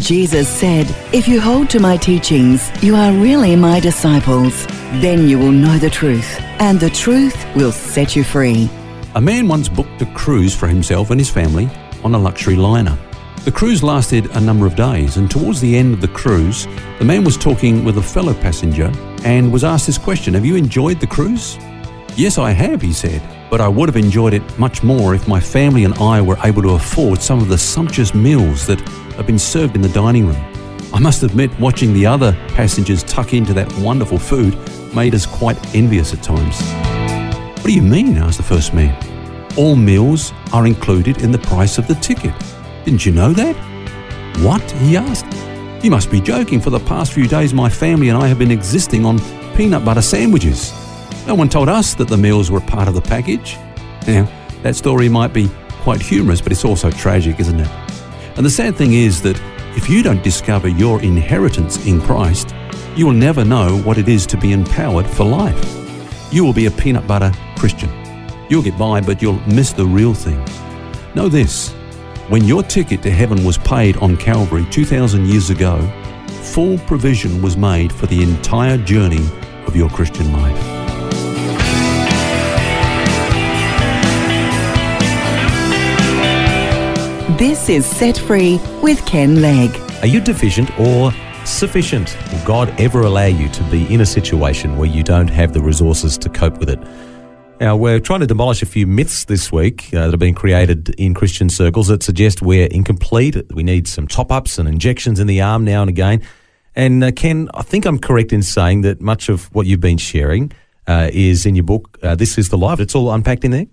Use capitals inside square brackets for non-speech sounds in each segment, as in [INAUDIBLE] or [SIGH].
Jesus said, If you hold to my teachings, you are really my disciples. Then you will know the truth, and the truth will set you free. A man once booked a cruise for himself and his family on a luxury liner. The cruise lasted a number of days, and towards the end of the cruise, the man was talking with a fellow passenger and was asked this question Have you enjoyed the cruise? Yes, I have, he said, but I would have enjoyed it much more if my family and I were able to afford some of the sumptuous meals that have been served in the dining room. I must admit, watching the other passengers tuck into that wonderful food made us quite envious at times. What do you mean? asked the first man. All meals are included in the price of the ticket. Didn't you know that? What? he asked. You must be joking. For the past few days, my family and I have been existing on peanut butter sandwiches. No one told us that the meals were part of the package. Now, that story might be quite humorous, but it's also tragic, isn't it? And the sad thing is that if you don't discover your inheritance in Christ, you will never know what it is to be empowered for life. You will be a peanut butter Christian. You'll get by, but you'll miss the real thing. Know this when your ticket to heaven was paid on Calvary 2,000 years ago, full provision was made for the entire journey of your Christian life. This is Set Free with Ken Legg. Are you deficient or sufficient? Will God ever allow you to be in a situation where you don't have the resources to cope with it? Now, we're trying to demolish a few myths this week uh, that have been created in Christian circles that suggest we're incomplete. We need some top ups and injections in the arm now and again. And uh, Ken, I think I'm correct in saying that much of what you've been sharing uh, is in your book, uh, This is the Life. It's all unpacked in there?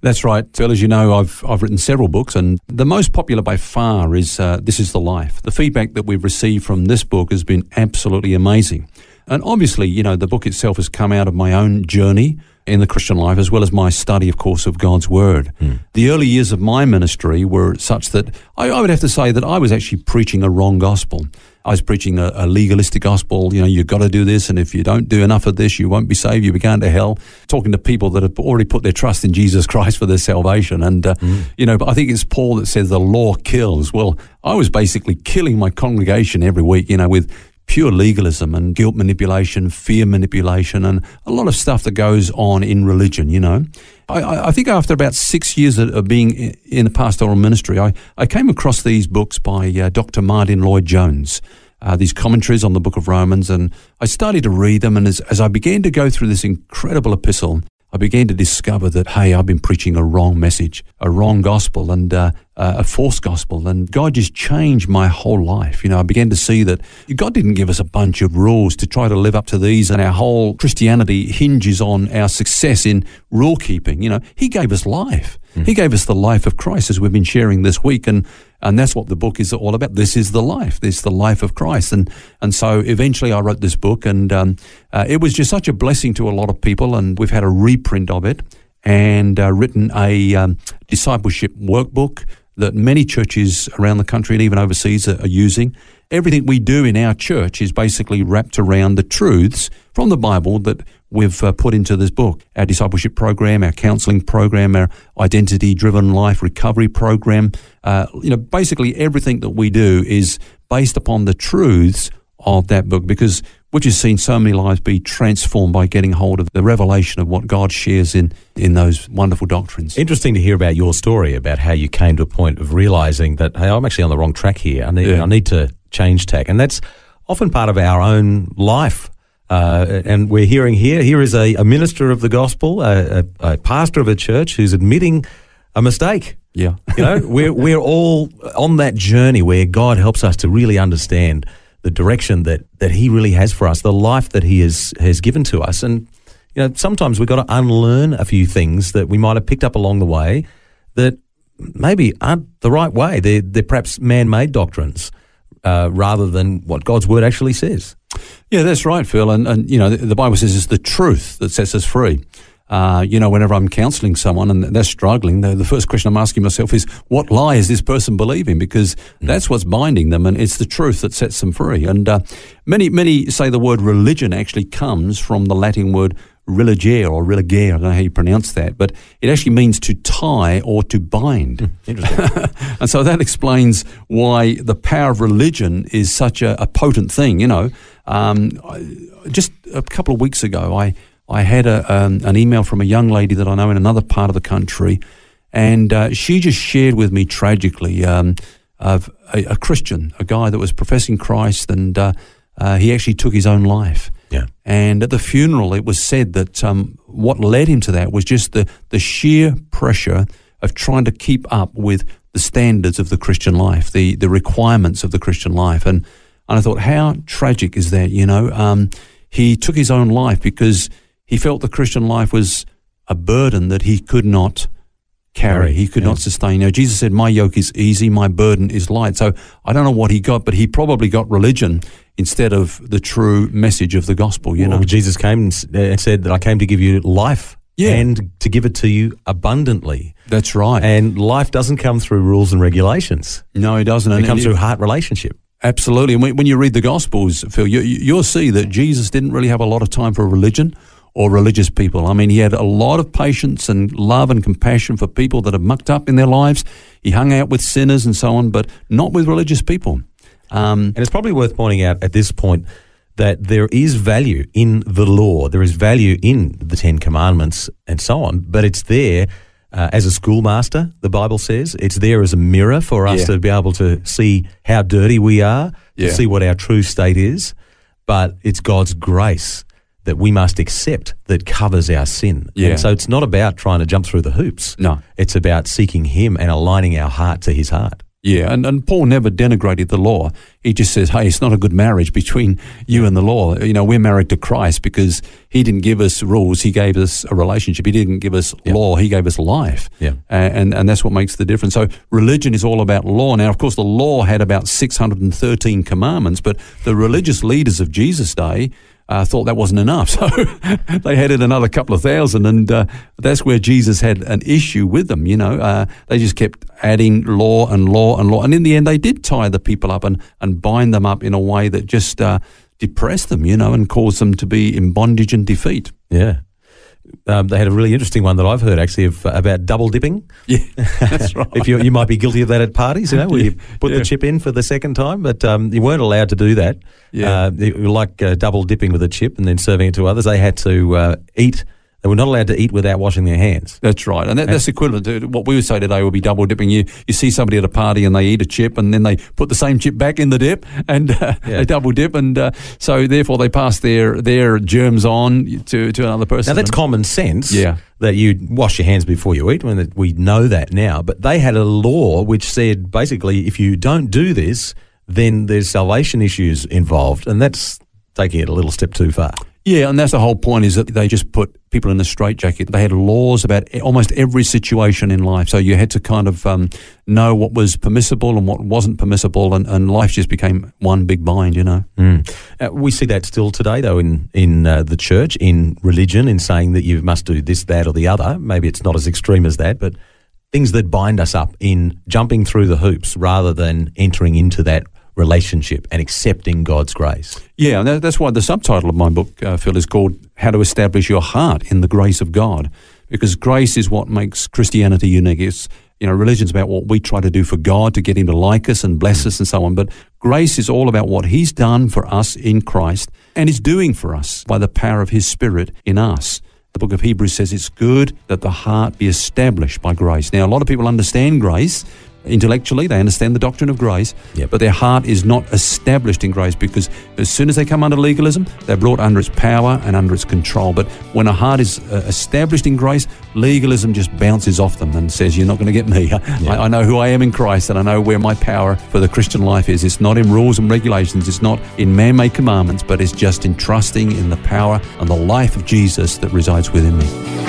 That's right, Phil. As you know, I've I've written several books, and the most popular by far is uh, "This Is the Life." The feedback that we've received from this book has been absolutely amazing, and obviously, you know, the book itself has come out of my own journey in the Christian life, as well as my study, of course, of God's Word. Mm. The early years of my ministry were such that I, I, would have to say that I was actually preaching a wrong gospel. I was preaching a, a legalistic gospel. You know, you've got to do this, and if you don't do enough of this, you won't be saved. You'll be going to hell. Talking to people that have already put their trust in Jesus Christ for their salvation. And, uh, mm. you know, but I think it's Paul that says the law kills. Well, I was basically killing my congregation every week, you know, with pure legalism and guilt manipulation, fear manipulation, and a lot of stuff that goes on in religion, you know. I, I think after about six years of being in the pastoral ministry, I, I came across these books by uh, Dr. Martyn Lloyd-Jones. Uh, these commentaries on the book of Romans, and I started to read them. And as, as I began to go through this incredible epistle, I began to discover that, hey, I've been preaching a wrong message, a wrong gospel, and uh, uh, a false gospel. And God just changed my whole life. You know, I began to see that God didn't give us a bunch of rules to try to live up to these, and our whole Christianity hinges on our success in rule keeping. You know, He gave us life. Mm. He gave us the life of Christ, as we've been sharing this week. And and that's what the book is all about. This is the life. This is the life of Christ. And and so eventually I wrote this book, and um, uh, it was just such a blessing to a lot of people. And we've had a reprint of it and uh, written a um, discipleship workbook that many churches around the country and even overseas are, are using. Everything we do in our church is basically wrapped around the truths from the Bible that we've uh, put into this book. Our discipleship program, our counseling program, our identity driven life recovery program. Uh, you know, basically everything that we do is based upon the truths of that book because we've just seen so many lives be transformed by getting hold of the revelation of what God shares in, in those wonderful doctrines. Interesting to hear about your story about how you came to a point of realizing that, hey, I'm actually on the wrong track here. I need, yeah. I need to change tack. And that's often part of our own life uh, and we're hearing here, here is a, a minister of the gospel, a, a, a, pastor of a church who's admitting a mistake. Yeah. you know, we're, we're all on that journey where God helps us to really understand the direction that, that he really has for us, the life that he has, has given to us. And, you know, sometimes we've got to unlearn a few things that we might have picked up along the way that maybe aren't the right way. They're, they're perhaps man-made doctrines uh, rather than what God's word actually says. Yeah, that's right, Phil. And, and you know, the, the Bible says it's the truth that sets us free. Uh, you know, whenever I'm counseling someone and they're struggling, the, the, first question I'm asking myself is, what lie is this person believing? Because mm. that's what's binding them, and it's the truth that sets them free. And uh, many, many say the word religion actually comes from the Latin word religere or religere. I don't know how you pronounce that, but it actually means to tie or to bind. Hmm, interesting. [LAUGHS] and so that explains why the power of religion is such a, a potent thing. You know, um, just a couple of weeks ago, I I had a, um, an email from a young lady that I know in another part of the country, and uh, she just shared with me tragically um, of a, a, Christian, a guy that was professing Christ, and uh, uh, he actually took his own life. Yeah. And at the funeral, it was said that um, what led him to that was just the, the sheer pressure of trying to keep up with the standards of the Christian life, the, the requirements of the Christian life. And, and I thought, how tragic is that? You know, um, he took his own life because he felt the Christian life was a burden that he could not carry. He could yeah. not sustain. Now, Jesus said, My yoke is easy, my burden is light. So I don't know what he got, but he probably got religion instead of the true message of the gospel, you well, know. Jesus came and uh, said that I came to give you life yeah. and to give it to you abundantly. That's right. And life doesn't come through rules and regulations. No, it doesn't. It comes through heart relationship. Absolutely. And when you read the Gospels, Phil, you, you'll see that Jesus didn't really have a lot of time for religion or religious people. I mean, he had a lot of patience and love and compassion for people that have mucked up in their lives. He hung out with sinners and so on, but not with religious people. Um, and it's probably worth pointing out at this point that there is value in the law, there is value in the Ten Commandments and so on, but it's there. Uh, as a schoolmaster, the Bible says it's there as a mirror for us yeah. to be able to see how dirty we are, yeah. to see what our true state is. But it's God's grace that we must accept that covers our sin. Yeah. And so it's not about trying to jump through the hoops. No. It's about seeking Him and aligning our heart to His heart. Yeah, and, and Paul never denigrated the law. He just says, hey, it's not a good marriage between you and the law. You know, we're married to Christ because he didn't give us rules. He gave us a relationship. He didn't give us yeah. law. He gave us life. Yeah. and, and that's what makes the difference. So religion is all about law. Now, of course, the law had about 613 commandments, but the religious leaders of Jesus' day, uh, thought that wasn't enough. [LAUGHS] So they added another couple of thousand, and uh, that's where Jesus had an issue with them. You know, uh, they just kept adding law and law and law, and in the end, they did tie the people up and, and bind them up in a way that just uh, depressed them, you know, and caused them to be in bondage and defeat. Yeah. Um, they had a really interesting one that I've heard actually of, uh, about double dipping. Yeah, that's [LAUGHS] right. if you you might be guilty of that at parties, you know, where [LAUGHS] yeah, you put yeah. the chip in for the second time, but um, you weren't allowed to do that. Yeah, uh, like uh, double dipping with a chip and then serving it to others. They had to uh, eat they were not allowed to eat without washing their hands. That's right. And that, that's equivalent to what we would say today would be double dipping. You you see somebody at a party and they eat a chip and then they put the same chip back in the dip and uh, yeah. they double dip. And uh, so therefore they pass their, their germs on to, to another person. Now that's common sense. Yeah. That you wash your hands before you eat. I mean, we know that now. But they had a law which said basically if you don't do this, then there's salvation issues involved. And that's taking it a little step too far. Yeah, and that's the whole point is that they just put people in a straitjacket. They had laws about almost every situation in life. So you had to kind of um, know what was permissible and what wasn't permissible, and, and life just became one big bind, you know. Mm. Uh, we see that still today, though, in, in uh, the church, in religion, in saying that you must do this, that, or the other. Maybe it's not as extreme as that, but things that bind us up in jumping through the hoops rather than entering into that relationship and accepting God's grace. Yeah, and that's why the subtitle of my book, uh, Phil, is called How to Establish Your Heart in the Grace of God. Because grace is what makes Christianity unique. It's, you know, religion's about what we try to do for God to get Him to like us and bless us and so on. But grace is all about what He's done for us in Christ and is doing for us by the power of His Spirit in us. The book of Hebrews says it's good that the heart be established by grace. Now, a lot of people understand grace, intellectually, they understand the doctrine of grace, yep. but their heart is not established in grace because as soon as they come under legalism, they're brought under its power and under its control. But when a heart is uh, established in grace, legalism just bounces off them and says, You're not going to get me. [LAUGHS] I, I know who I am in Christ and I know where my power for the Christian life is. It's not in rules and regulations, it's not in man made commandments, but it's just in trusting in the power and the life of Jesus that resides within me.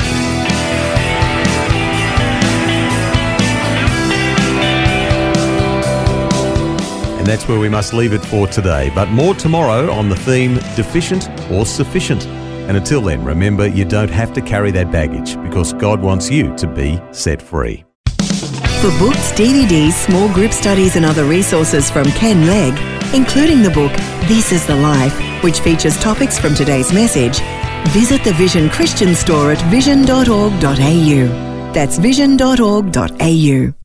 And that's where we must leave it for today. But more tomorrow on the theme Deficient or Sufficient. And until then, remember you don't have to carry that baggage because God wants you to be set free. For books, DVDs, small group studies, and other resources from Ken Legg, including the book This is the Life, which features topics from today's message, visit the Vision Christian store at vision.org.au. That's vision.org.au.